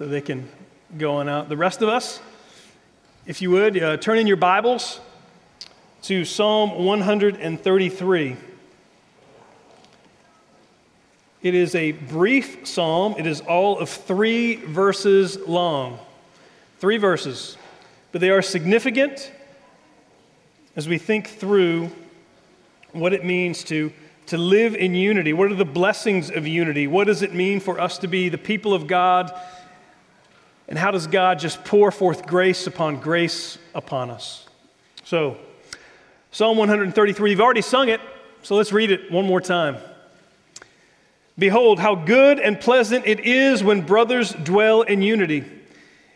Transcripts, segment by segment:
so they can go on out. The rest of us, if you would, uh, turn in your Bibles to Psalm 133. It is a brief psalm. It is all of three verses long. Three verses. But they are significant as we think through what it means to, to live in unity. What are the blessings of unity? What does it mean for us to be the people of God? And how does God just pour forth grace upon grace upon us? So, Psalm 133, you've already sung it, so let's read it one more time. Behold, how good and pleasant it is when brothers dwell in unity.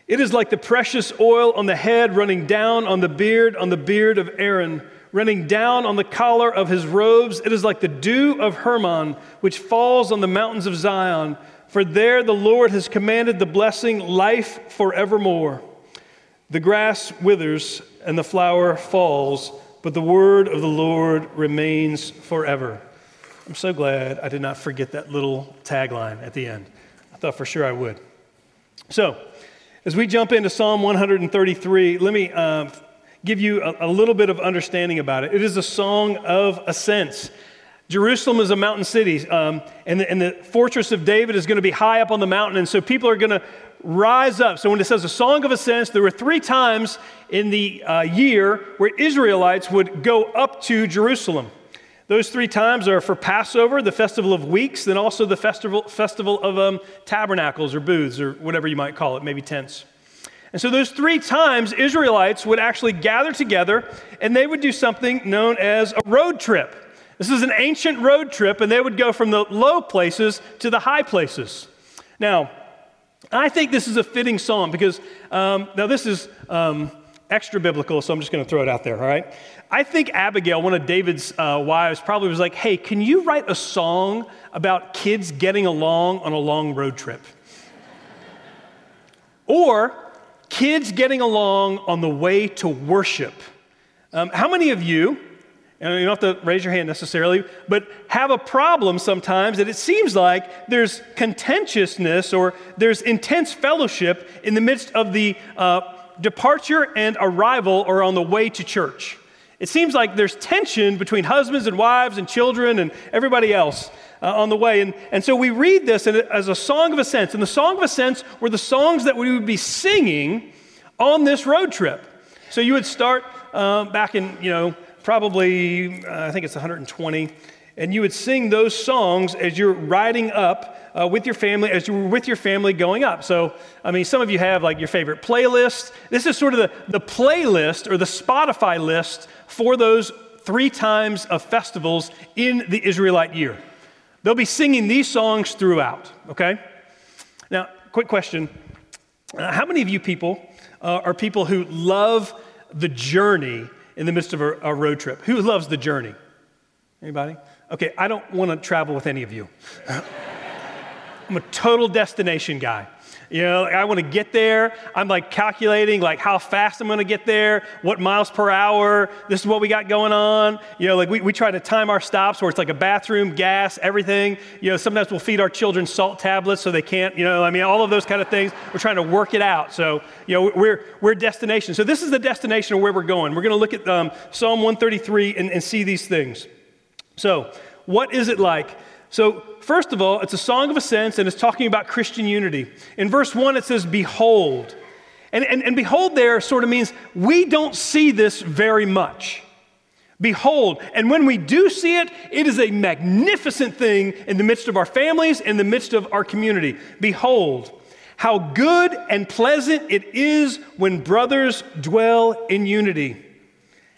It is like the precious oil on the head running down on the beard, on the beard of Aaron, running down on the collar of his robes. It is like the dew of Hermon, which falls on the mountains of Zion. For there the Lord has commanded the blessing, life forevermore. The grass withers and the flower falls, but the word of the Lord remains forever. I'm so glad I did not forget that little tagline at the end. I thought for sure I would. So, as we jump into Psalm 133, let me uh, give you a, a little bit of understanding about it. It is a song of ascents. Jerusalem is a mountain city, um, and, the, and the fortress of David is going to be high up on the mountain, and so people are going to rise up. So when it says a song of ascents, there were three times in the uh, year where Israelites would go up to Jerusalem. Those three times are for Passover, the Festival of Weeks, then also the Festival, festival of um, Tabernacles or booths or whatever you might call it, maybe tents. And so, those three times, Israelites would actually gather together and they would do something known as a road trip. This is an ancient road trip, and they would go from the low places to the high places. Now, I think this is a fitting psalm because, um, now, this is um, extra biblical, so I'm just going to throw it out there, all right? I think Abigail, one of David's uh, wives, probably was like, hey, can you write a song about kids getting along on a long road trip? or kids getting along on the way to worship. Um, how many of you, and you don't have to raise your hand necessarily, but have a problem sometimes that it seems like there's contentiousness or there's intense fellowship in the midst of the uh, departure and arrival or on the way to church. It seems like there's tension between husbands and wives and children and everybody else uh, on the way. And, and so we read this as a song of ascents. And the song of ascents were the songs that we would be singing on this road trip. So you would start uh, back in, you know, probably, uh, I think it's 120, and you would sing those songs as you're riding up uh, with your family as you were with your family going up. So, I mean, some of you have like your favorite playlist. This is sort of the, the playlist or the Spotify list for those three times of festivals in the Israelite year. They'll be singing these songs throughout, okay? Now, quick question uh, How many of you people uh, are people who love the journey in the midst of a, a road trip? Who loves the journey? Anybody? Okay, I don't want to travel with any of you. I'm a total destination guy. You know, like I want to get there. I'm like calculating like how fast I'm going to get there, what miles per hour. This is what we got going on. You know, like we, we try to time our stops where it's like a bathroom, gas, everything. You know, sometimes we'll feed our children salt tablets so they can't, you know, I mean, all of those kind of things. We're trying to work it out. So, you know, we're, we're destination. So this is the destination of where we're going. We're going to look at um, Psalm 133 and, and see these things. So, what is it like? So, first of all, it's a song of ascents and it's talking about Christian unity. In verse 1, it says, Behold. And, and, and behold there sort of means we don't see this very much. Behold. And when we do see it, it is a magnificent thing in the midst of our families, in the midst of our community. Behold, how good and pleasant it is when brothers dwell in unity.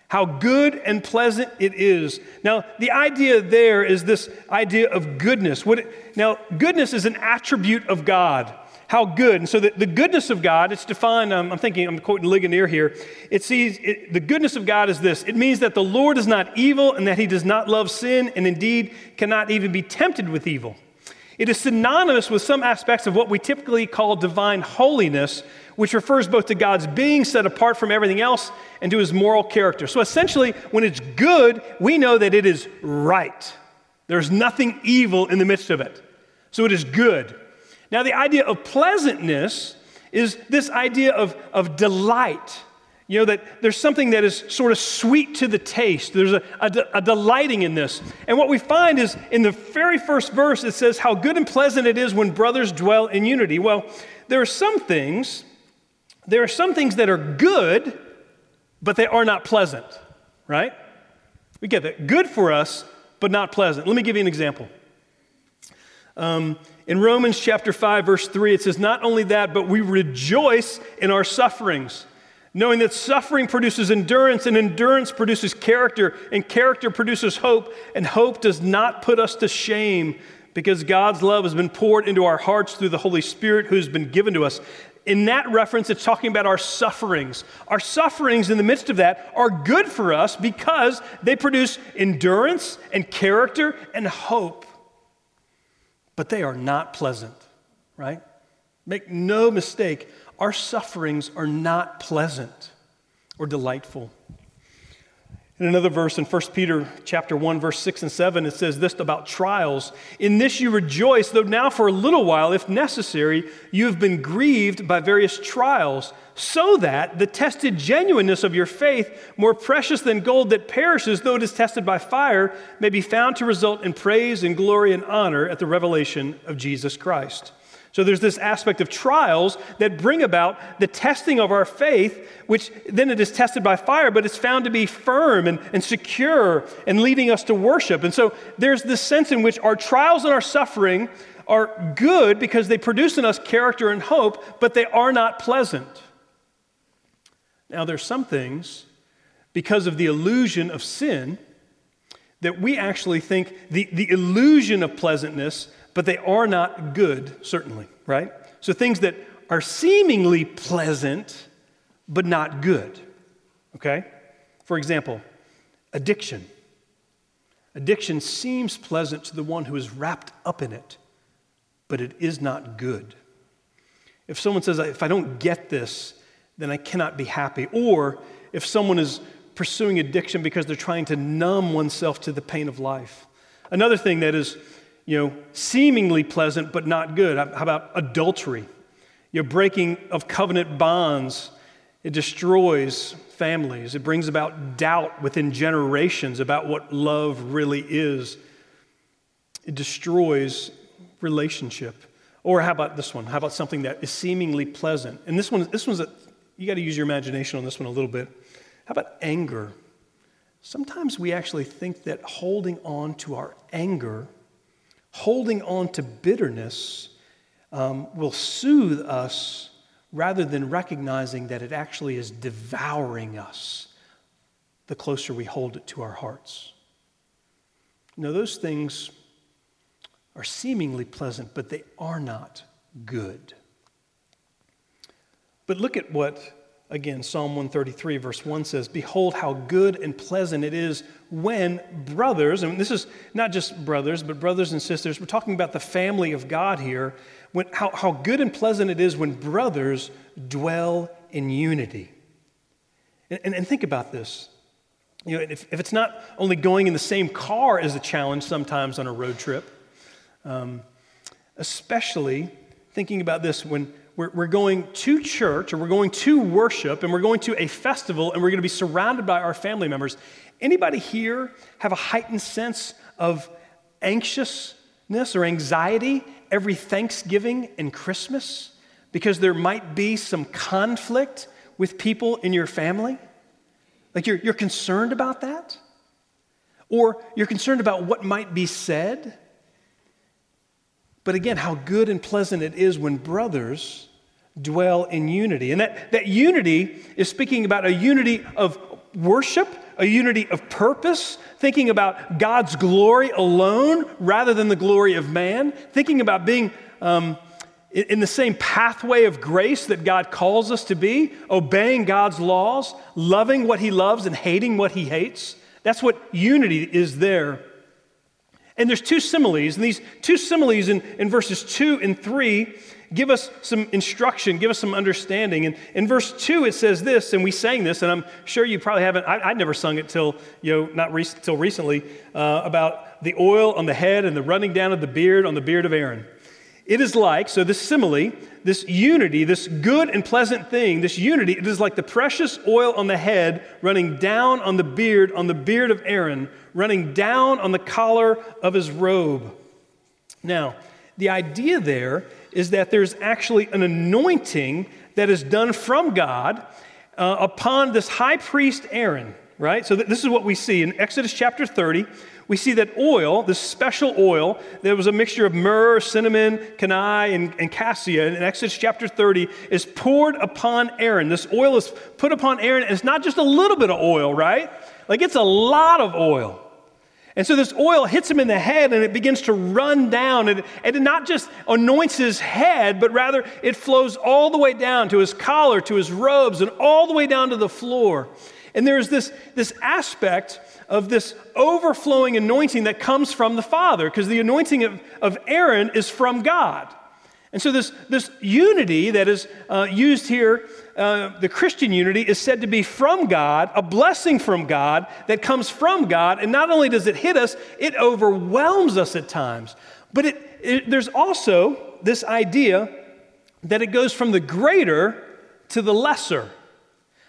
How good and pleasant it is. Now, the idea there is this idea of goodness. What it, now, goodness is an attribute of God. How good. And so the, the goodness of God, it's defined, um, I'm thinking, I'm quoting Ligonier here. It sees it, the goodness of God is this it means that the Lord is not evil and that he does not love sin and indeed cannot even be tempted with evil. It is synonymous with some aspects of what we typically call divine holiness, which refers both to God's being set apart from everything else and to his moral character. So essentially, when it's good, we know that it is right. There's nothing evil in the midst of it. So it is good. Now, the idea of pleasantness is this idea of, of delight. You know, that there's something that is sort of sweet to the taste. There's a, a, a, delighting in this. And what we find is in the very first verse, it says, How good and pleasant it is when brothers dwell in unity. Well, there are some things, there are some things that are good, but they are not pleasant, right? We get that. Good for us, but not pleasant. Let me give you an example. Um, in Romans chapter 5, verse 3, it says, Not only that, but we rejoice in our sufferings, knowing that suffering produces endurance, and endurance produces character, and character produces hope, and hope does not put us to shame because God's love has been poured into our hearts through the Holy Spirit who's been given to us. In that reference, it's talking about our sufferings. Our sufferings in the midst of that are good for us because they produce endurance and character and hope but they are not pleasant, right? Make no mistake, our sufferings are not pleasant or delightful. In another verse in 1 Peter chapter 1 verse 6 and 7 it says this about trials in this you rejoice though now for a little while if necessary you have been grieved by various trials so that the tested genuineness of your faith more precious than gold that perishes though it is tested by fire may be found to result in praise and glory and honor at the revelation of Jesus Christ. So there's this aspect of trials that bring about the testing of our faith, which then it is tested by fire, but it's found to be firm and, and secure and leading us to worship. And so there's this sense in which our trials and our suffering are good because they produce in us character and hope, but they are not pleasant. Now, there's some things, because of the illusion of sin, that we actually think the, the illusion of pleasantness but they are not good, certainly, right? So things that are seemingly pleasant, but not good, okay? For example, addiction. Addiction seems pleasant to the one who is wrapped up in it, but it is not good. If someone says, if I don't get this, then I cannot be happy, or if someone is pursuing addiction because they're trying to numb oneself to the pain of life. Another thing that is you know, seemingly pleasant but not good. How about adultery? Your breaking of covenant bonds. It destroys families. It brings about doubt within generations about what love really is. It destroys relationship. Or how about this one? How about something that is seemingly pleasant? And this one, this one's a, you got to use your imagination on this one a little bit. How about anger? Sometimes we actually think that holding on to our anger holding on to bitterness um, will soothe us rather than recognizing that it actually is devouring us the closer we hold it to our hearts. Know, those things are seemingly pleasant, but they are not good. But look at what Again, Psalm 133, verse 1 says, Behold, how good and pleasant it is when brothers, and this is not just brothers, but brothers and sisters, we're talking about the family of God here, when, how, how good and pleasant it is when brothers dwell in unity. And, and, and think about this. You know, if, if, it's not only going in the same car is a challenge sometimes on a road trip, um, especially thinking about this when we're, we're going to church or we're going to worship and we're going to a festival and we're going to be surrounded by our family members. Anybody here have a heightened sense of anxiousness or anxiety every Thanksgiving and Christmas because there might be some conflict with people in your family? Like you're, you're concerned about that? Or you're concerned about what might be said? But again, how good and pleasant it is when brothers dwell in unity. And that, that unity is speaking about a unity of worship, a unity of purpose, thinking about God's glory alone rather than the glory of man, thinking about being um, in the same pathway of grace that God calls us to be, obeying God's laws, loving what He loves and hating what He hates. That's what unity is there. And there's two similes, and these two similes in, in verses 2 and 3 give us some instruction, give us some understanding. And in verse 2, it says this, and we sang this, and I'm sure you probably haven't, I, would never sung it till, you know, not re- till recently, uh, about the oil on the head and the running down of the beard on the beard of Aaron. It is like, so this simile, this unity, this good and pleasant thing, this unity, it is like the precious oil on the head running down on the beard, on the beard of Aaron, running down on the collar of his robe. Now, the idea there is that there's actually an anointing that is done from God uh, upon this high priest Aaron, right? So th- this is what we see in Exodus chapter 30 we see that oil, this special oil, that was a mixture of myrrh, cinnamon, canai, and, and cassia in Exodus chapter 30, is poured upon Aaron. This oil is put upon Aaron, and it's not just a little bit of oil, right? Like it's a lot of oil. And so this oil hits him in the head and it begins to run down. And, and it not just anoints his head, but rather it flows all the way down to his collar, to his robes, and all the way down to the floor. And there's this, this aspect of this overflowing anointing that comes from the Father, because the anointing of, of Aaron is from God. And so, this, this unity that is uh, used here, uh, the Christian unity, is said to be from God, a blessing from God that comes from God. And not only does it hit us, it overwhelms us at times. But it, it, there's also this idea that it goes from the greater to the lesser.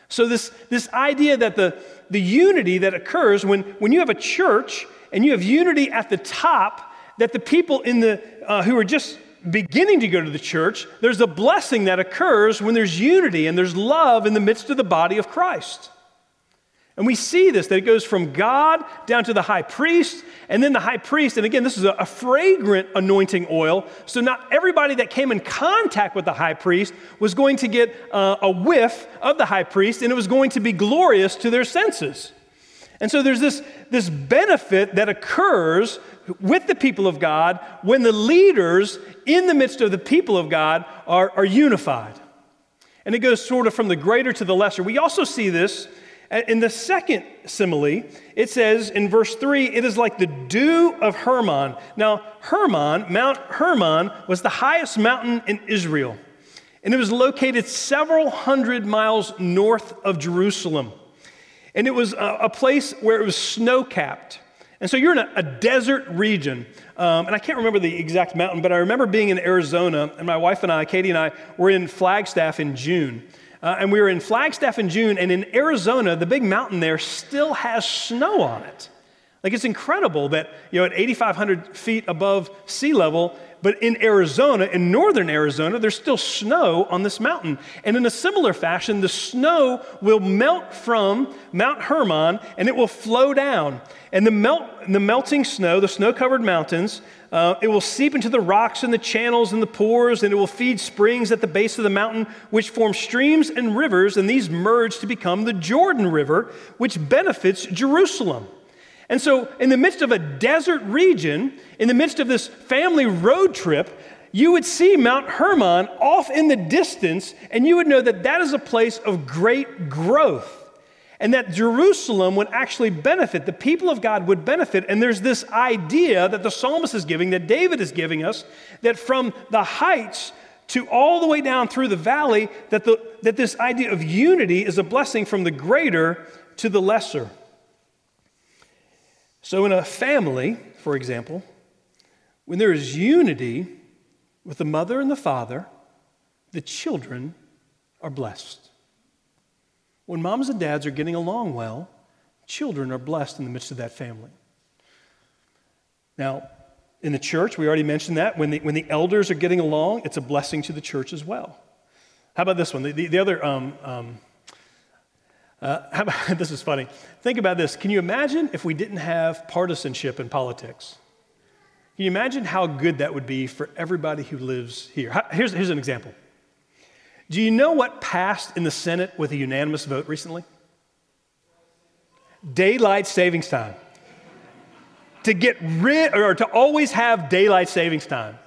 So, this, this idea that the, the unity that occurs when, when you have a church and you have unity at the top, that the people in the, uh, who are just beginning to go to the church, there's a blessing that occurs when there's unity and there's love in the midst of the body of Christ. And we see this, that it goes from God down to the high priest, and then the high priest, and again, this is a, a, fragrant anointing oil. So, not everybody that came in contact with the high priest was going to get uh, a whiff of the high priest, and it was going to be glorious to their senses. And so, there's this, this benefit that occurs with the people of God when the leaders in the midst of the people of God are, are unified. And it goes sort of from the greater to the lesser. We also see this in the second simile, it says in verse 3, it is like the dew of Hermon. Now, Hermon, Mount Hermon, was the highest mountain in Israel, and it was located several hundred miles north of Jerusalem. And it was a, a place where it was snow capped. And so you're in a, a desert region. Um, and I can't remember the exact mountain, but I remember being in Arizona, and my wife and I, Katie and I, were in Flagstaff in June. Uh, and we were in Flagstaff in June, and in Arizona, the big mountain there still has snow on it. Like it's incredible that, you know, at 8,500 feet above sea level, but in Arizona, in northern Arizona, there's still snow on this mountain. And in a similar fashion, the snow will melt from Mount Hermon and it will flow down. And the, melt, the melting snow, the snow covered mountains, uh, it will seep into the rocks and the channels and the pores, and it will feed springs at the base of the mountain, which form streams and rivers, and these merge to become the Jordan River, which benefits Jerusalem. And so, in the midst of a desert region, in the midst of this family road trip, you would see Mount Hermon off in the distance, and you would know that that is a place of great growth. And that Jerusalem would actually benefit, the people of God would benefit. And there's this idea that the psalmist is giving, that David is giving us, that from the heights to all the way down through the valley, that, the, that this idea of unity is a blessing from the greater to the lesser. So, in a family, for example, when there is unity with the mother and the father, the children are blessed. When moms and dads are getting along well, children are blessed in the midst of that family. Now, in the church, we already mentioned that. When the, when the elders are getting along, it's a blessing to the church as well. How about this one? The, the, the other um, um, uh, about, this is funny. Think about this. Can you imagine if we didn't have partisanship in politics? Can you imagine how good that would be for everybody who lives here? Here's, here's an example. Do you know what passed in the Senate with a unanimous vote recently? Daylight savings time. to get rid, or to always have daylight savings time.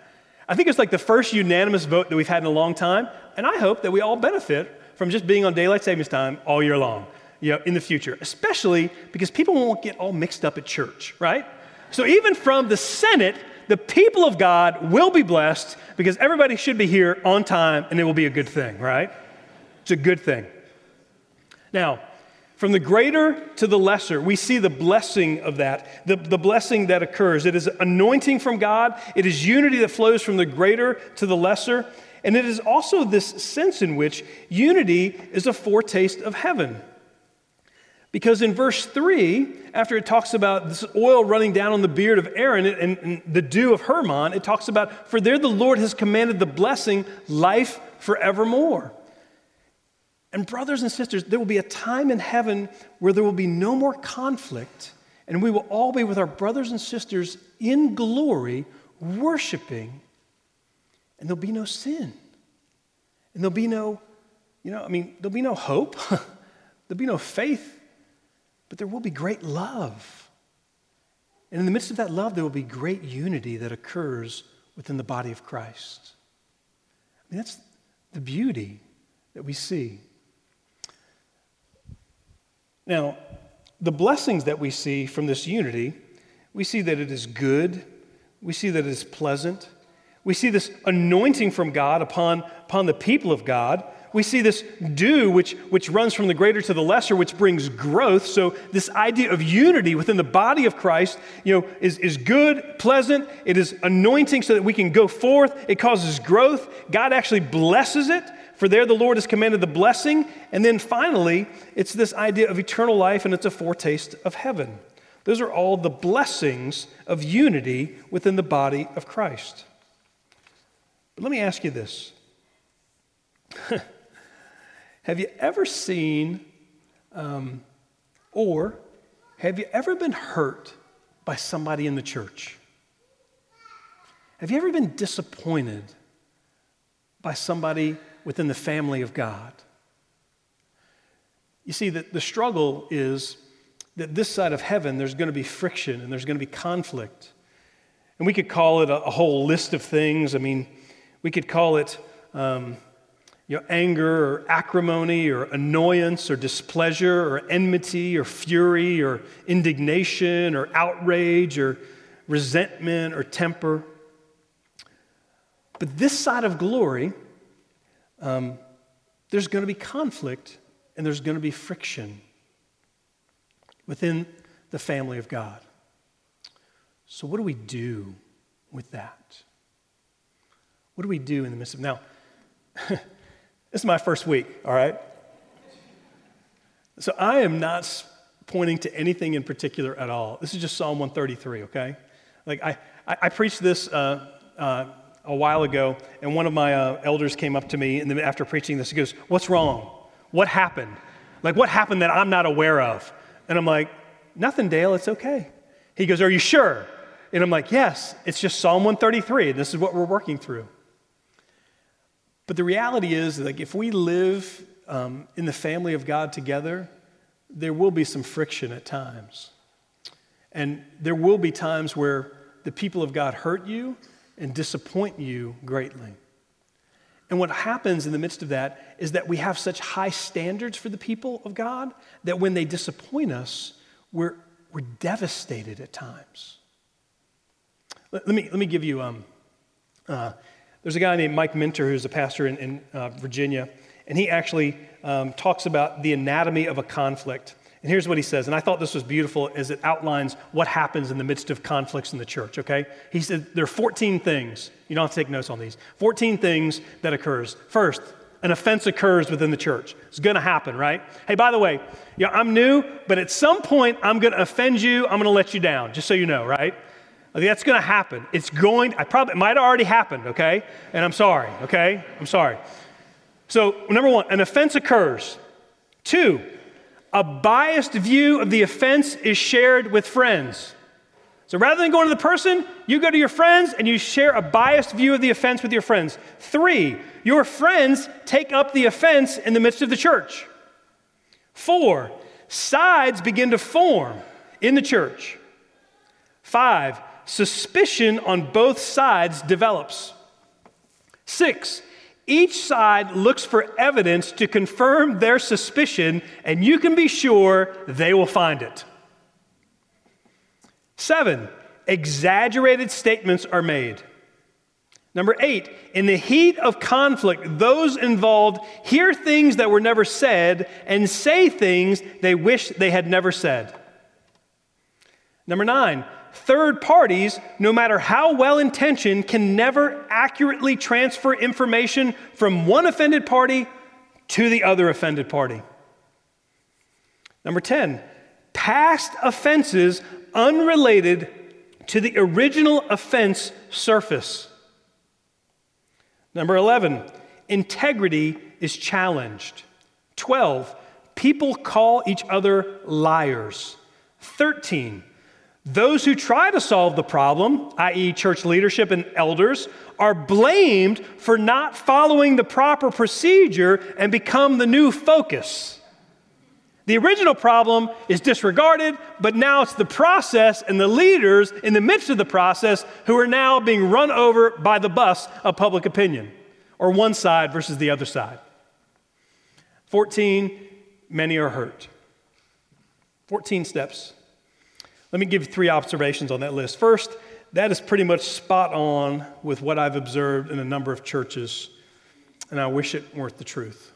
I think it's like the first unanimous vote that we've had in a long time, and I hope that we all benefit from just being on daylight savings time all year long, you know, in the future, especially because people won't get all mixed up at church, right? So even from the Senate, the people of God will be blessed because everybody should be here on time and it will be a good thing, right? It's a good thing. Now, From the greater to the lesser, we see the blessing of that, the, the blessing that occurs. It is anointing from God, it is unity that flows from the greater to the lesser, and it is also this sense in which unity is a foretaste of heaven. Because in verse 3, after it talks about this oil running down on the beard of Aaron and, and, the dew of Hermon, it talks about, For there the Lord has commanded the blessing, life forevermore. And, brothers and sisters, there will be a time in heaven where there will be no more conflict, and we will all be with our brothers and sisters in glory, worshiping, and there'll be no sin. And there'll be no, you know, I mean, there'll be no hope, there'll be no faith but there will be great love. And in the midst of that love, there will be great unity that occurs within the body of Christ. I mean, that's the beauty that we see. Now, the blessings that we see from this unity, we see that it is good, we see that it is pleasant, we see this anointing from God upon, upon the people of God we see this dew, which, which runs from the greater to the lesser, which brings growth. So, this idea of unity within the body of Christ, you know, is, is good, pleasant. It is anointing so that we can go forth. It causes growth. God actually blesses it, for there the Lord has commanded the blessing. And then finally, it's this idea of eternal life, and it's a foretaste of heaven. Those are all the blessings of unity within the body of Christ. But let me ask you this. Have you ever seen, um, or have you ever been hurt by somebody in the church? Have you ever been disappointed by somebody within the family of God? You see, that the struggle is that this side of heaven, there's going to be friction and there's going to be conflict. And we could call it a, a whole list of things. I mean, we could call it. Um, you know, anger or acrimony or annoyance or displeasure or enmity or fury or indignation or outrage or resentment or temper. But this side of glory, um, there's going to be conflict and there's going to be friction within the family of God. So, what do we do with that? What do we do in the midst of now? This is my first week, all right? So I am not pointing to anything in particular at all. This is just Psalm 133, okay? Like I, I, I preached this uh, uh, a while ago, and one of my uh, elders came up to me, and then after preaching this, he goes, "What's wrong? What happened? Like what happened that I'm not aware of?" And I'm like, "Nothing, Dale. It's okay." He goes, "Are you sure?" And I'm like, "Yes. It's just Psalm 133. This is what we're working through." But the reality is, like, if we live um, in the family of God together, there will be some friction at times. And there will be times where the people of God hurt you and disappoint you greatly. And what happens in the midst of that is that we have such high standards for the people of God that when they disappoint us, we're, we're devastated at times. Let, let me, let me give you um, uh, there's a guy named Mike Minter who's a pastor in, in uh, Virginia, and he actually um, talks about the anatomy of a conflict. And here's what he says, and I thought this was beautiful as it outlines what happens in the midst of conflicts in the church, okay? He said there are 14 things. You don't have to take notes on these. 14 things that occurs. First, an offense occurs within the church. It's going to happen, right? Hey, by the way, yeah, I'm new, but at some point I'm going to offend you. I'm going to let you down, just so you know, right? That's going to happen. It's going, I probably, it might have already happened, okay? And I'm sorry, okay? I'm sorry. So, number one, an offense occurs. Two, a biased view of the offense is shared with friends. So rather than going to the person, you go to your friends and you share a biased view of the offense with your friends. Three, your friends take up the offense in the midst of the church. Four, sides begin to form in the church. Five, suspicion on both sides develops. Six, each side looks for evidence to confirm their suspicion, and you can be sure they will find it. Seven, exaggerated statements are made. Number eight, in the heat of conflict, those involved hear things that were never said and say things they wish they had never said. Number nine, third parties, no matter how well intentioned, can never accurately transfer information from one offended party to the other offended party. Number 10, past offenses unrelated to the original offense surface. Number 11, integrity is challenged. 12, people call each other liars. 13, those who try to solve the problem, i.e., church leadership and elders, are blamed for not following the proper procedure and become the new focus. The original problem is disregarded, but now it's the process and the leaders in the midst of the process who are now being run over by the bus of public opinion, or one side versus the other side. 14, many are hurt. 14 steps. Let me give three observations on that list. First, that is pretty much spot on with what I've observed in a number of churches, and I wish it weren't the truth.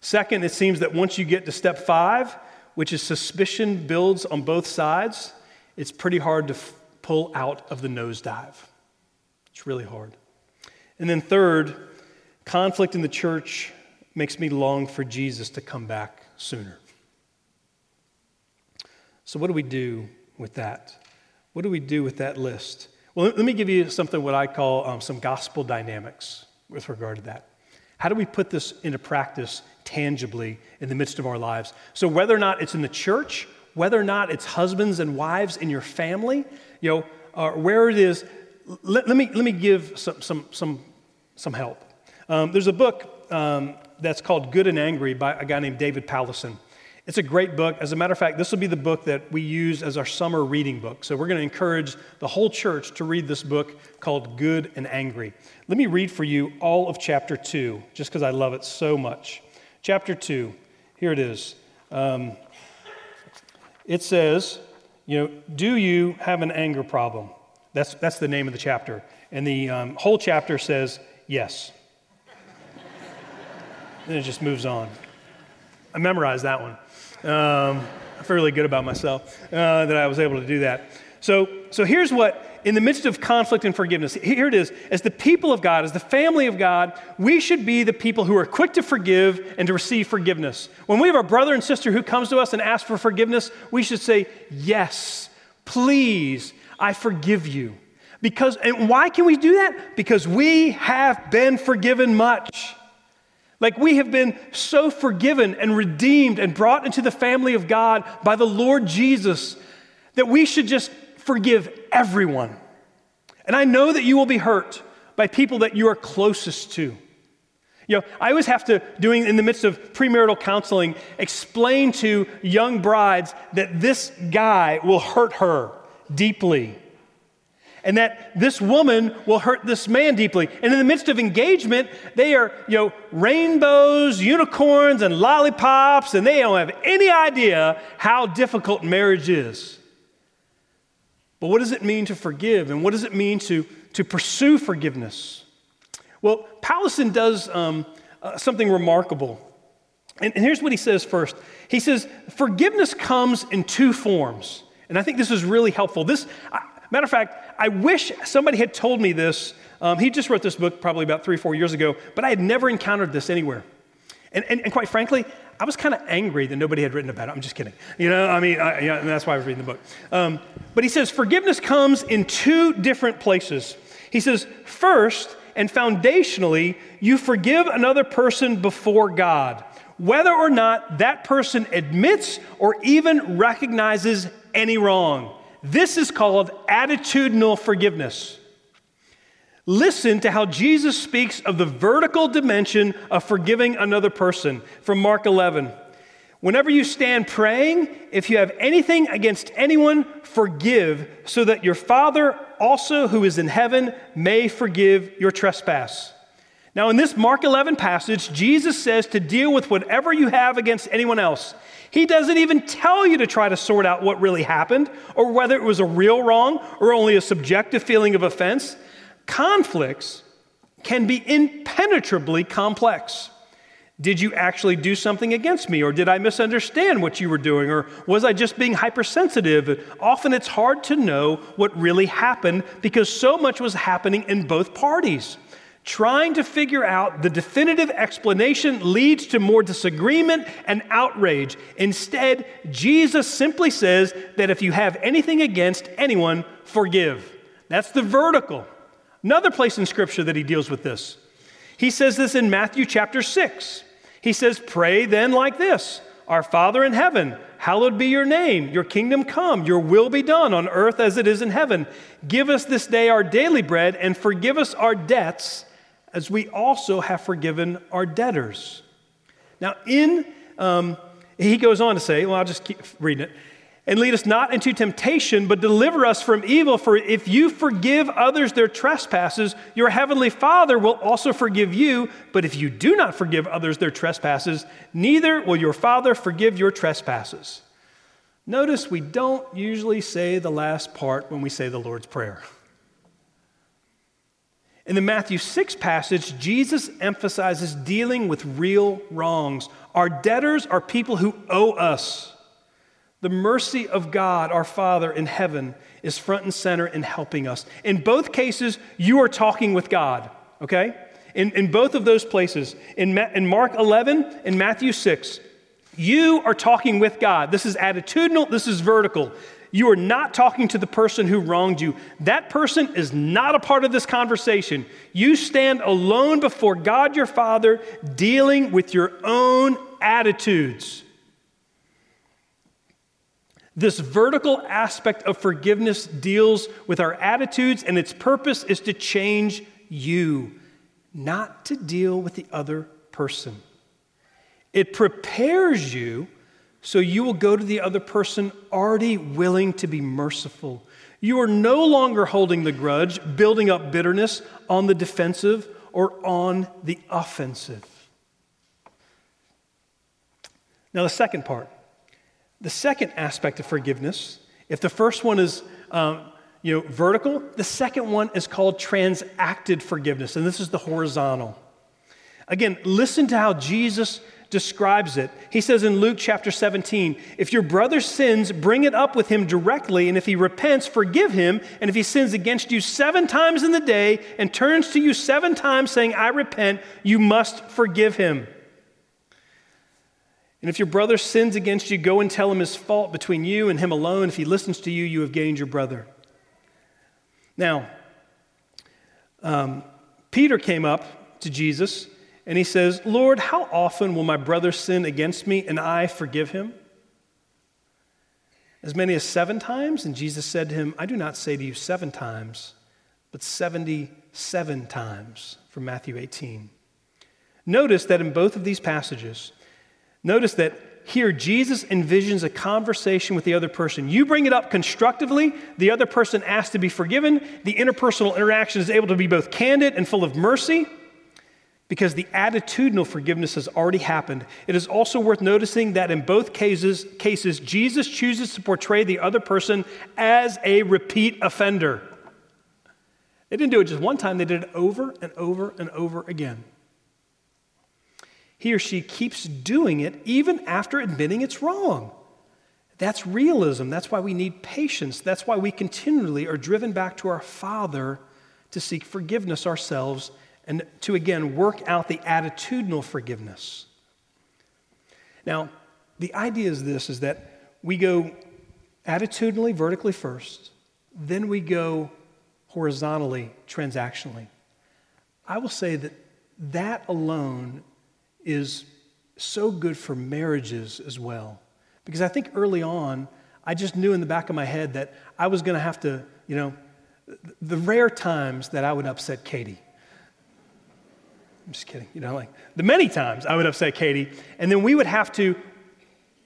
Second, it seems that once you get to step five, which is suspicion builds on both sides, it's pretty hard to f- pull out of the nosedive. It's really hard. And then, third, conflict in the church makes me long for Jesus to come back sooner. So, what do we do with that? What do we do with that list? Well, let me give you something what I call um, some gospel dynamics with regard to that. How do we put this into practice tangibly in the midst of our lives? So, whether or not it's in the church, whether or not it's husbands and wives in your family, you know, uh, where it is, let, let, me, let me give some, some, some, some help. Um, there's a book um, that's called Good and Angry by a guy named David Powlison. It's a great book. As a matter of fact, this will be the book that we use as our summer reading book. So we're going to encourage the whole church to read this book called Good and Angry. Let me read for you all of chapter 2, just because I love it so much. Chapter 2, here it is. Um, it says, you know, do you have an anger problem? That's, that's the name of the chapter. And the um, whole chapter says, yes. then it just moves on. I memorized that one. Um, I feel really good about myself uh, that I was able to do that. So, so here's what, in the midst of conflict and forgiveness, here it is. As the people of God, as the family of God, we should be the people who are quick to forgive and to receive forgiveness. When we have a brother and sister who comes to us and asks for forgiveness, we should say, Yes, please, I forgive you. Because, and why can we do that? Because we have been forgiven much. Like we have been so forgiven and redeemed and brought into the family of God by the Lord Jesus that we should just forgive everyone. And I know that you will be hurt by people that you are closest to. You know, I always have to, doing in the midst of premarital counseling, explain to young brides that this guy will hurt her deeply and that this woman will hurt this man deeply. And in the midst of engagement, they are, you know, rainbows, unicorns, and lollipops, and they don't have any idea how difficult marriage is. But what does it mean to forgive? And what does it mean to, to pursue forgiveness? Well, Powlison does um, uh, something remarkable. And, and here's what he says first He says, Forgiveness comes in two forms. And I think this is really helpful. This, Matter of fact, I wish somebody had told me this. Um, he just wrote this book probably about three, four years ago, but I had never encountered this anywhere. And, and, and quite frankly, I was kind of angry that nobody had written about it. I'm just kidding. You know, I mean, I, yeah, that's why I was reading the book. Um, but he says forgiveness comes in two different places. He says, first and foundationally, you forgive another person before God, whether or not that person admits or even recognizes any wrong. This is called attitudinal forgiveness. Listen to how Jesus speaks of the vertical dimension of forgiving another person from Mark 11. Whenever you stand praying, if you have anything against anyone, forgive, so that your Father also who is in heaven may forgive your trespass. Now, in this Mark 11 passage, Jesus says to deal with whatever you have against anyone else. He doesn't even tell you to try to sort out what really happened or whether it was a real wrong or only a subjective feeling of offense. conflicts can be impenetrably complex. Did you actually do something against me? Or did I misunderstand what you were doing? Or was I just being hypersensitive? Often it's hard to know what really happened because so much was happening in both parties. Trying to figure out the definitive explanation leads to more disagreement and outrage. Instead, Jesus simply says that if you have anything against anyone, forgive. That's the vertical. Another place in Scripture that he deals with this. He says this in Matthew chapter 6. He says, Pray then like this Our Father in heaven, hallowed be your name, your kingdom come, your will be done on earth as it is in heaven. Give us this day our daily bread and forgive us our debts as we also have forgiven our debtors. Now, in, um, he goes on to say, well, I'll just keep reading it. And lead us not into temptation, but deliver us from evil. For if you forgive others their trespasses, your heavenly Father will also forgive you. But if you do not forgive others their trespasses, neither will your Father forgive your trespasses. Notice we don't usually say the last part when we say the Lord's Prayer. In the Matthew 6 passage, Jesus emphasizes dealing with real wrongs. Our debtors are people who owe us. The mercy of God, our Father in heaven, is front and center in helping us. In both cases, you are talking with God, okay? In, in both of those places, in, Ma- in Mark 11 and Matthew 6, you are talking with God. This is attitudinal, this is vertical. You are not talking to the person who wronged you. That person is not a part of this conversation. You stand alone before God your Father, dealing with your own attitudes. This vertical aspect of forgiveness deals with our attitudes, and its purpose is to change you, not to deal with the other person. It prepares you so you will go to the other person already willing to be merciful. You are no longer holding the grudge, building up bitterness on the defensive or on the offensive. Now, the second part, the second aspect of forgiveness, if the first one is um, you know, vertical, the second one is called transacted forgiveness, and this is the horizontal. Again, listen to how Jesus describes it. He says in Luke chapter 17, if your brother sins, bring it up with him directly, and if he repents, forgive him. And if he sins against you seven times in the day and turns to you seven times saying, I repent, you must forgive him. And if your brother sins against you, go and tell him his fault between you and him alone. If he listens to you, you have gained your brother. Now, um, Peter came up to Jesus and he says, Lord, how often will my brother sin against me and I forgive him? As many as seven times? And Jesus said to him, I do not say to you seven times, but 77 times from Matthew 18. Notice that in both of these passages, notice that here Jesus envisions a conversation with the other person. You bring it up constructively, the other person asks to be forgiven, the interpersonal interaction is able to be both candid and full of mercy because the attitudinal forgiveness has already happened. It is also worth noticing that in both cases, cases, Jesus chooses to portray the other person as a repeat offender. They didn't do it just one time, they did it over and over and over again. He or she keeps doing it even after admitting it's wrong. That's realism. That's why we need patience. That's why we continually are driven back to our Father to seek forgiveness ourselves and to again work out the attitudinal forgiveness. Now, the idea is this is that we go attitudinally, vertically first, then we go horizontally, transactionally. I will say that that alone is so good for marriages as well. Because I think early on, I just knew in the back of my head that I was going to have to, you know, the rare times that I would upset Katie I'm just kidding. You know, like the many times I would upset Katie, and then we would have to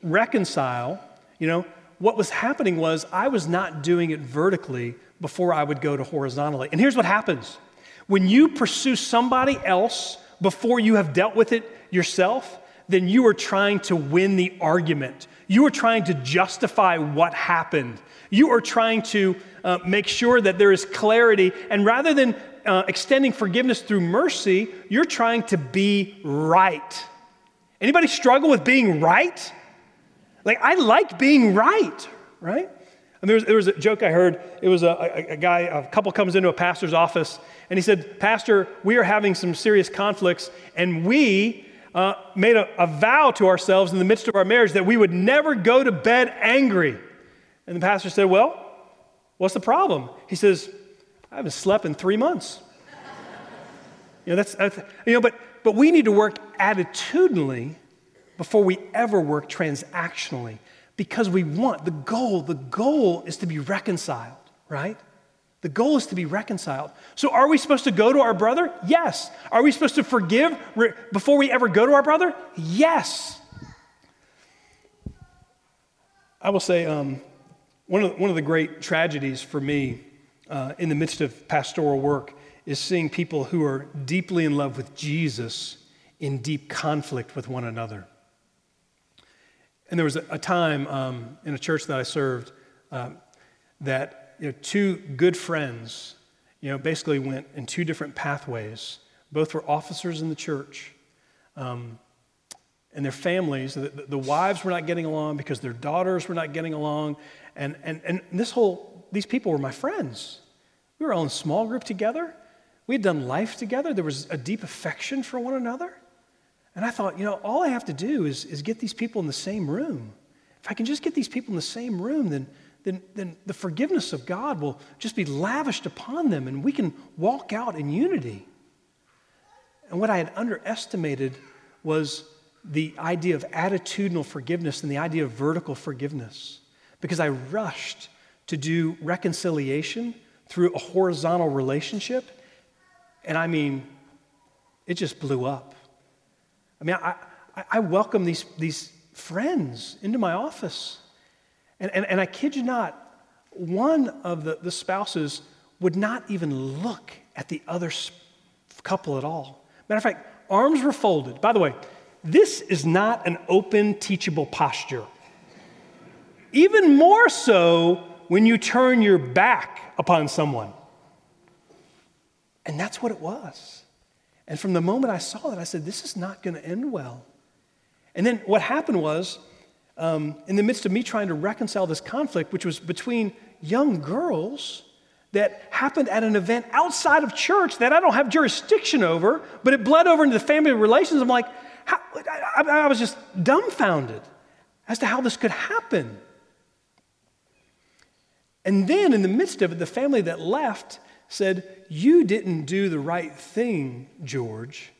reconcile. You know, what was happening was I was not doing it vertically before I would go to horizontally. And here's what happens when you pursue somebody else before you have dealt with it yourself, then you are trying to win the argument. You are trying to justify what happened. You are trying to uh, make sure that there is clarity. And rather than uh, extending forgiveness through mercy, you're trying to be right. Anybody struggle with being right? Like, I like being right, right? And there was, there was a joke I heard. It was a, a, a, guy, a couple comes into a pastor's office, and he said, Pastor, we are having some serious conflicts, and we uh, made a, a vow to ourselves in the midst of our marriage that we would never go to bed angry. And the pastor said, Well, what's the problem? He says, I haven't slept in three months. you know, that's, you know, but, but we need to work attitudinally before we ever work transactionally because we want the goal, the goal is to be reconciled, right? The goal is to be reconciled. So, are we supposed to go to our brother? Yes. Are we supposed to forgive before we ever go to our brother? Yes. I will say um, one, of, one of the great tragedies for me uh, in the midst of pastoral work is seeing people who are deeply in love with Jesus in deep conflict with one another. And there was a, a time um, in a church that I served uh, that you know, two good friends, you know, basically went in two different pathways. Both were officers in the church. Um, and their families, the, the, wives were not getting along because their daughters were not getting along. And, and, and this whole, these people were my friends. We were all in a small group together. We had done life together. There was a deep affection for one another. And I thought, you know, all I have to do is, is get these people in the same room. If I can just get these people in the same room, then, then, then the forgiveness of God will just be lavished upon them and we can walk out in unity. And what I had underestimated was the idea of attitudinal forgiveness and the idea of vertical forgiveness because I rushed to do reconciliation through a horizontal relationship. And I mean, it just blew up. I mean, I, I welcome these, these friends into my office. And, and, and I kid you not, one of the, the spouses would not even look at the other couple at all. Matter of fact, arms were folded. By the way, this is not an open, teachable posture. Even more so when you turn your back upon someone. And that's what it was. And from the moment I saw that, I said, this is not going to end well. And then what happened was, um, in the midst of me trying to reconcile this conflict, which was between young girls that happened at an event outside of church that I don't have jurisdiction over, but it bled over into the family relations, I'm like, I, I was just dumbfounded as to how this could happen. And then, in the midst of it, the family that left said, You didn't do the right thing, George.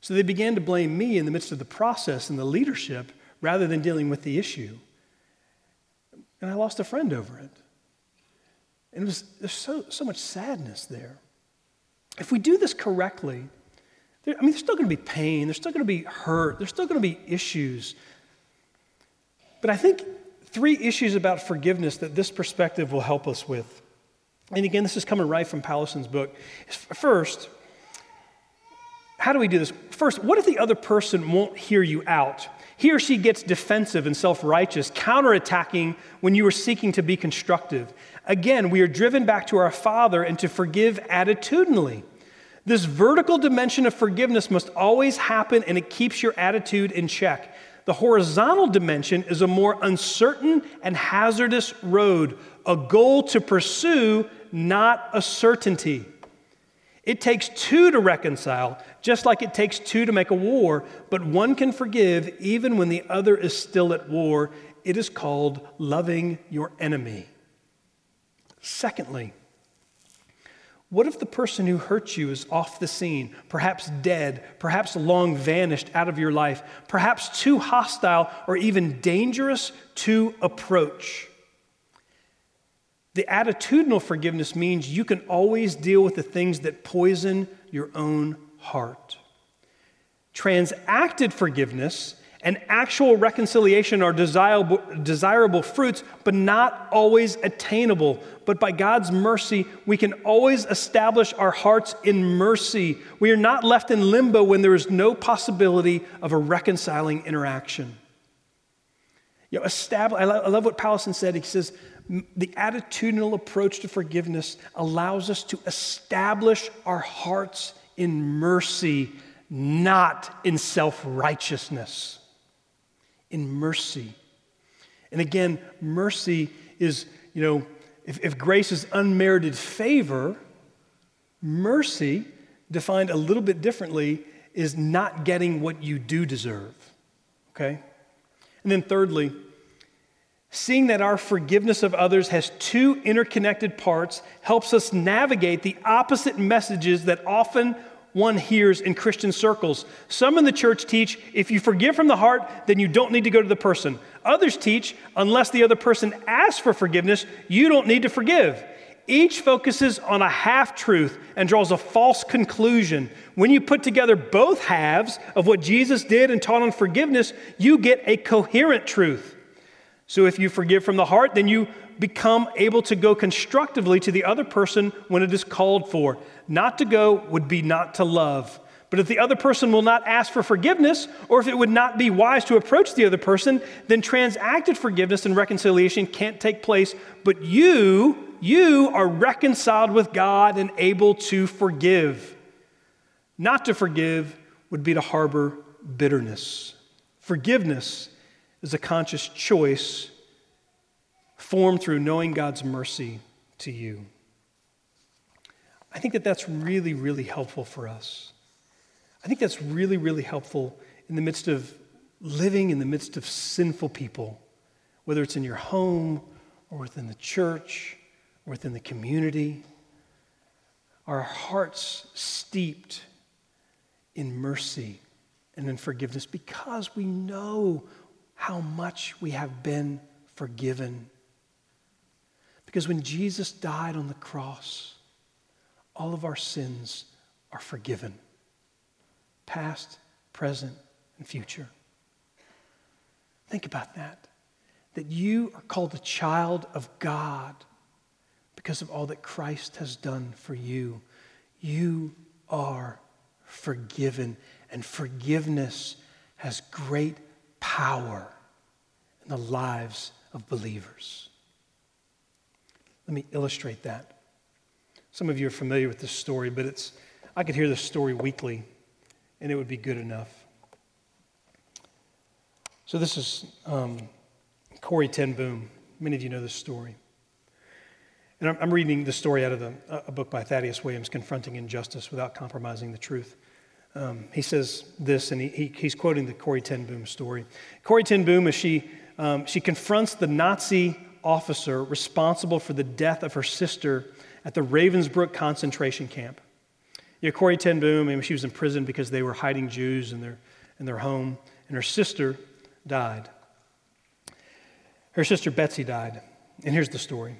So they began to blame me in the midst of the process and the leadership rather than dealing with the issue. And I lost a friend over it. And it was, there's so, so much sadness there. If we do this correctly, there, I mean, there's still going to be pain, there's still going to be hurt, there's still going to be issues. But I think three issues about forgiveness that this perspective will help us with. And again, this is coming right from Powlison's book. First, how do we do this? First, what if the other person won't hear you out? He or she gets defensive and self righteous, counterattacking when you are seeking to be constructive. Again, we are driven back to our Father and to forgive attitudinally. This vertical dimension of forgiveness must always happen and it keeps your attitude in check. The horizontal dimension is a more uncertain and hazardous road, a goal to pursue, not a certainty. It takes two to reconcile, just like it takes two to make a war, but one can forgive even when the other is still at war. It is called loving your enemy. Secondly, what if the person who hurt you is off the scene, perhaps dead, perhaps long vanished out of your life, perhaps too hostile or even dangerous to approach? The attitudinal forgiveness means you can always deal with the things that poison your own heart. Transacted forgiveness and actual reconciliation are desirable, desirable fruits, but not always attainable. But by God's mercy, we can always establish our hearts in mercy. We are not left in limbo when there is no possibility of a reconciling interaction. You know, establish, I, love, I love what Powlison said. He says, the attitudinal approach to forgiveness allows us to establish our hearts in mercy, not in self righteousness. In mercy. And again, mercy is, you know, if, if grace is unmerited favor, mercy, defined a little bit differently, is not getting what you do deserve. Okay? And then, thirdly, seeing that our forgiveness of others has two interconnected parts helps us navigate the opposite messages that often one hears in Christian circles. Some in the church teach if you forgive from the heart, then you don't need to go to the person. Others teach unless the other person asks for forgiveness, you don't need to forgive. Each focuses on a half truth and draws a false conclusion. When you put together both halves of what Jesus did and taught on forgiveness, you get a coherent truth. So if you forgive from the heart, then you become able to go constructively to the other person when it is called for. Not to go would be not to love. But if the other person will not ask for forgiveness, or if it would not be wise to approach the other person, then transacted forgiveness and reconciliation can't take place. But you, you are reconciled with God and able to forgive. Not to forgive would be to harbor bitterness. Forgiveness is a conscious choice formed through knowing God's mercy to you. I think that that's really, really helpful for us. I think that's really, really helpful in the midst of living in the midst of sinful people, whether it's in your home or within the church or within the community. Our hearts steeped in mercy and in forgiveness because we know how much we have been forgiven. Because when Jesus died on the cross, all of our sins are forgiven past, present, and future. Think about that. That you are called a child of God because of all that Christ has done for you. You are forgiven, and forgiveness has great power in the lives of believers. Let me illustrate that. Some of you are familiar with this story, but it's, I could hear this story weekly, and it would be good enough. So, this is um, Corrie ten Boom. Many of you know this story. And I'm, I'm reading the story out of the, a book by Thaddeus Williams, Confronting Injustice Without Compromising the Truth. Um, he says this, and he, he, he's quoting the Corrie ten Boom story. Corrie ten Boom, as she, um, she confronts the Nazi officer responsible for the death of her sister at the Ravensbrück concentration camp. Yeah, Corrie ten Boom, and she was in prison because they were hiding Jews in their, in their home, and her sister died. Her sister Betsy died. And here's the story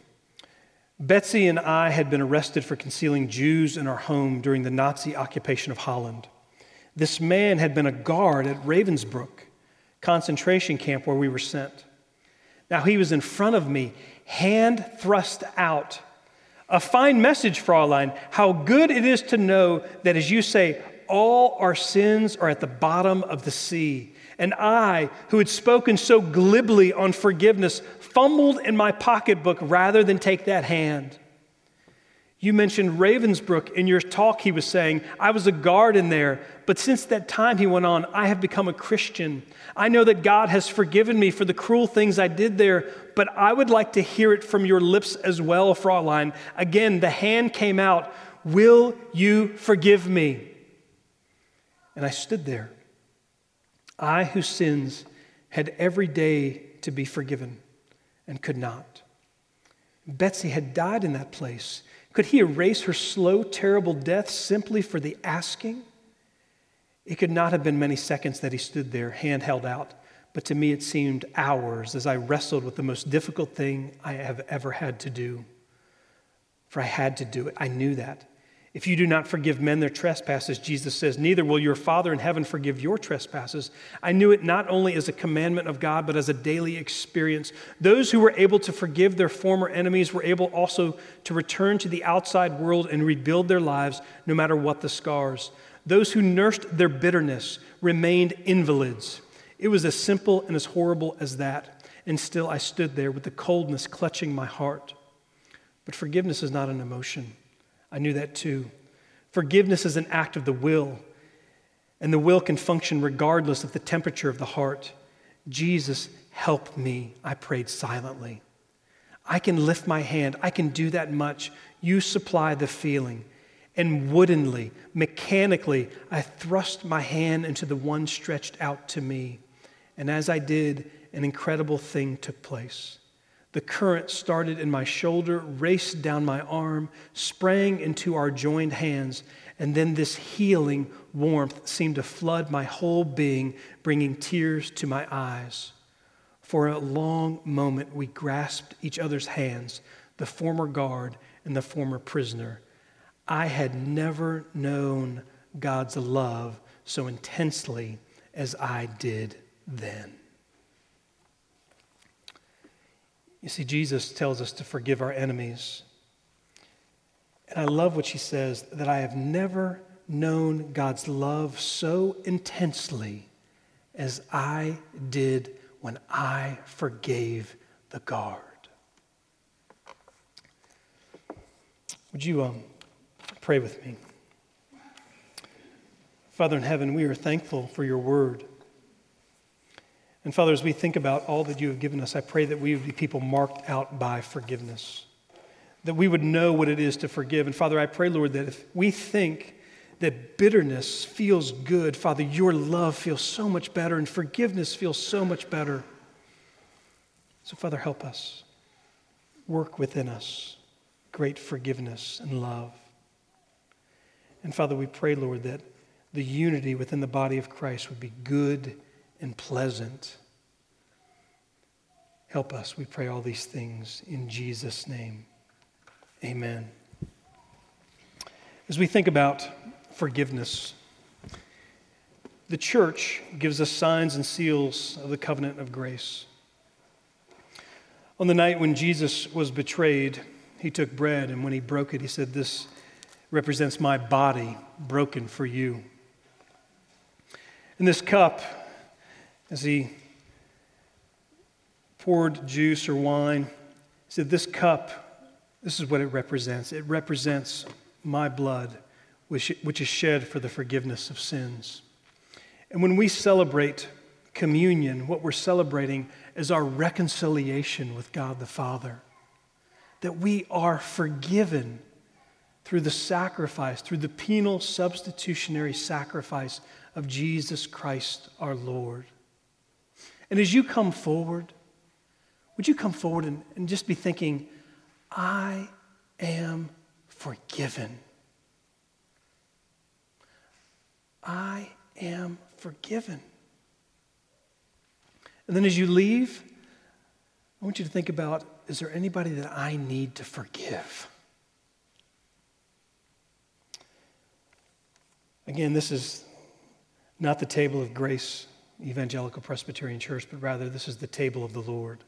Betsy and I had been arrested for concealing Jews in our home during the Nazi occupation of Holland. This man had been a guard at Ravensbrück concentration camp where we were sent. Now he was in front of me, hand thrust out. A fine message, Fraulein. How good it is to know that, as you say, all our sins are at the bottom of the sea. And I, who had spoken so glibly on forgiveness, fumbled in my pocketbook rather than take that hand. You mentioned Ravensbrück in your talk, he was saying. I was a guard in there, but since that time, he went on, I have become a Christian. I know that God has forgiven me for the cruel things I did there, but I would like to hear it from your lips as well, Fraulein. Again, the hand came out. Will you forgive me? And I stood there. I, whose sins, had every day to be forgiven and could not. Betsy had died in that place. Could he erase her slow, terrible death simply for the asking? It could not have been many seconds that he stood there, hand held out, but to me it seemed hours as I wrestled with the most difficult thing I have ever had to do. For I had to do it. I knew that. If you do not forgive men their trespasses, Jesus says, neither will your Father in heaven forgive your trespasses. I knew it not only as a commandment of God, but as a daily experience. Those who were able to forgive their former enemies were able also to return to the outside world and rebuild their lives, no matter what the scars. Those who nursed their bitterness remained invalids. It was as simple and as horrible as that. and still I stood there with the coldness clutching my heart. But forgiveness is not an emotion. I knew that too. Forgiveness is an act of the will, and the will can function regardless of the temperature of the heart. Jesus, help me, I prayed silently. I can lift my hand, I can do that much. You supply the feeling. And woodenly, mechanically, I thrust my hand into the one stretched out to me. And as I did, an incredible thing took place. The current started in my shoulder, raced down my arm, sprang into our joined hands, and then this healing warmth seemed to flood my whole being, bringing tears to my eyes. For a long moment, we grasped each other's hands, the former guard and the former prisoner. I had never known God's love so intensely as I did then. You see, Jesus tells us to forgive our enemies. And I love what she says that I have never known God's love so intensely as I did when I forgave the guard. Would you um, pray with me? Father in heaven, we are thankful for your word. And Father, as we think about all that you have given us, I pray that we would be people marked out by forgiveness, that we would know what it is to forgive. And Father, I pray, Lord, that if we think that bitterness feels good, Father, your love feels so much better and forgiveness feels so much better. So, Father, help us. Work within us great forgiveness and love. And Father, we pray, Lord, that the unity within the body of Christ would be good and pleasant. Help us, we pray all these things in Jesus' name. Amen. As we think about forgiveness, the church gives us signs and seals of the covenant of grace. On the night when Jesus was betrayed, he took bread, and when he broke it, he said, This represents my body broken for you. And this cup as he poured juice or wine, he said, This cup, this is what it represents. It represents my blood, which, which is shed for the forgiveness of sins. And when we celebrate communion, what we're celebrating is our reconciliation with God the Father. That we are forgiven through the sacrifice, through the penal substitutionary sacrifice of Jesus Christ our Lord. And as you come forward, would you come forward and, and just be thinking, I am forgiven. I am forgiven. And then as you leave, I want you to think about is there anybody that I need to forgive? Again, this is not the table of grace Evangelical Presbyterian Church, but rather this is the table of the Lord.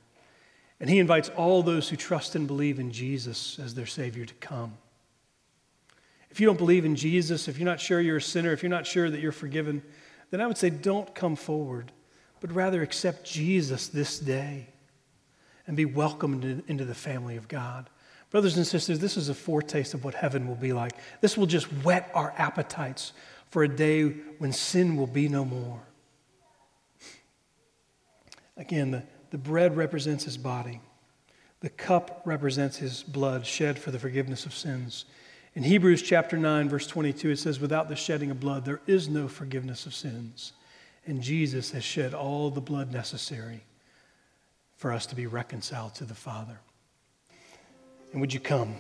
And he invites all those who trust and believe in Jesus as their Savior to come. If you don't believe in Jesus, if you're not sure you're a sinner, if you're not sure that you're forgiven, then I would say don't come forward, but rather accept Jesus this day and be welcomed into the family of God. Brothers and sisters, this is a foretaste of what heaven will be like. This will just whet our appetites for a day when sin will be no more. Again, the, the bread represents his body, the cup represents his blood shed for the forgiveness of sins. In Hebrews chapter 9, verse 22, it says, Without the shedding of blood, there is no forgiveness of sins. And Jesus has shed all the blood necessary for us to be reconciled to the Father. And would you come?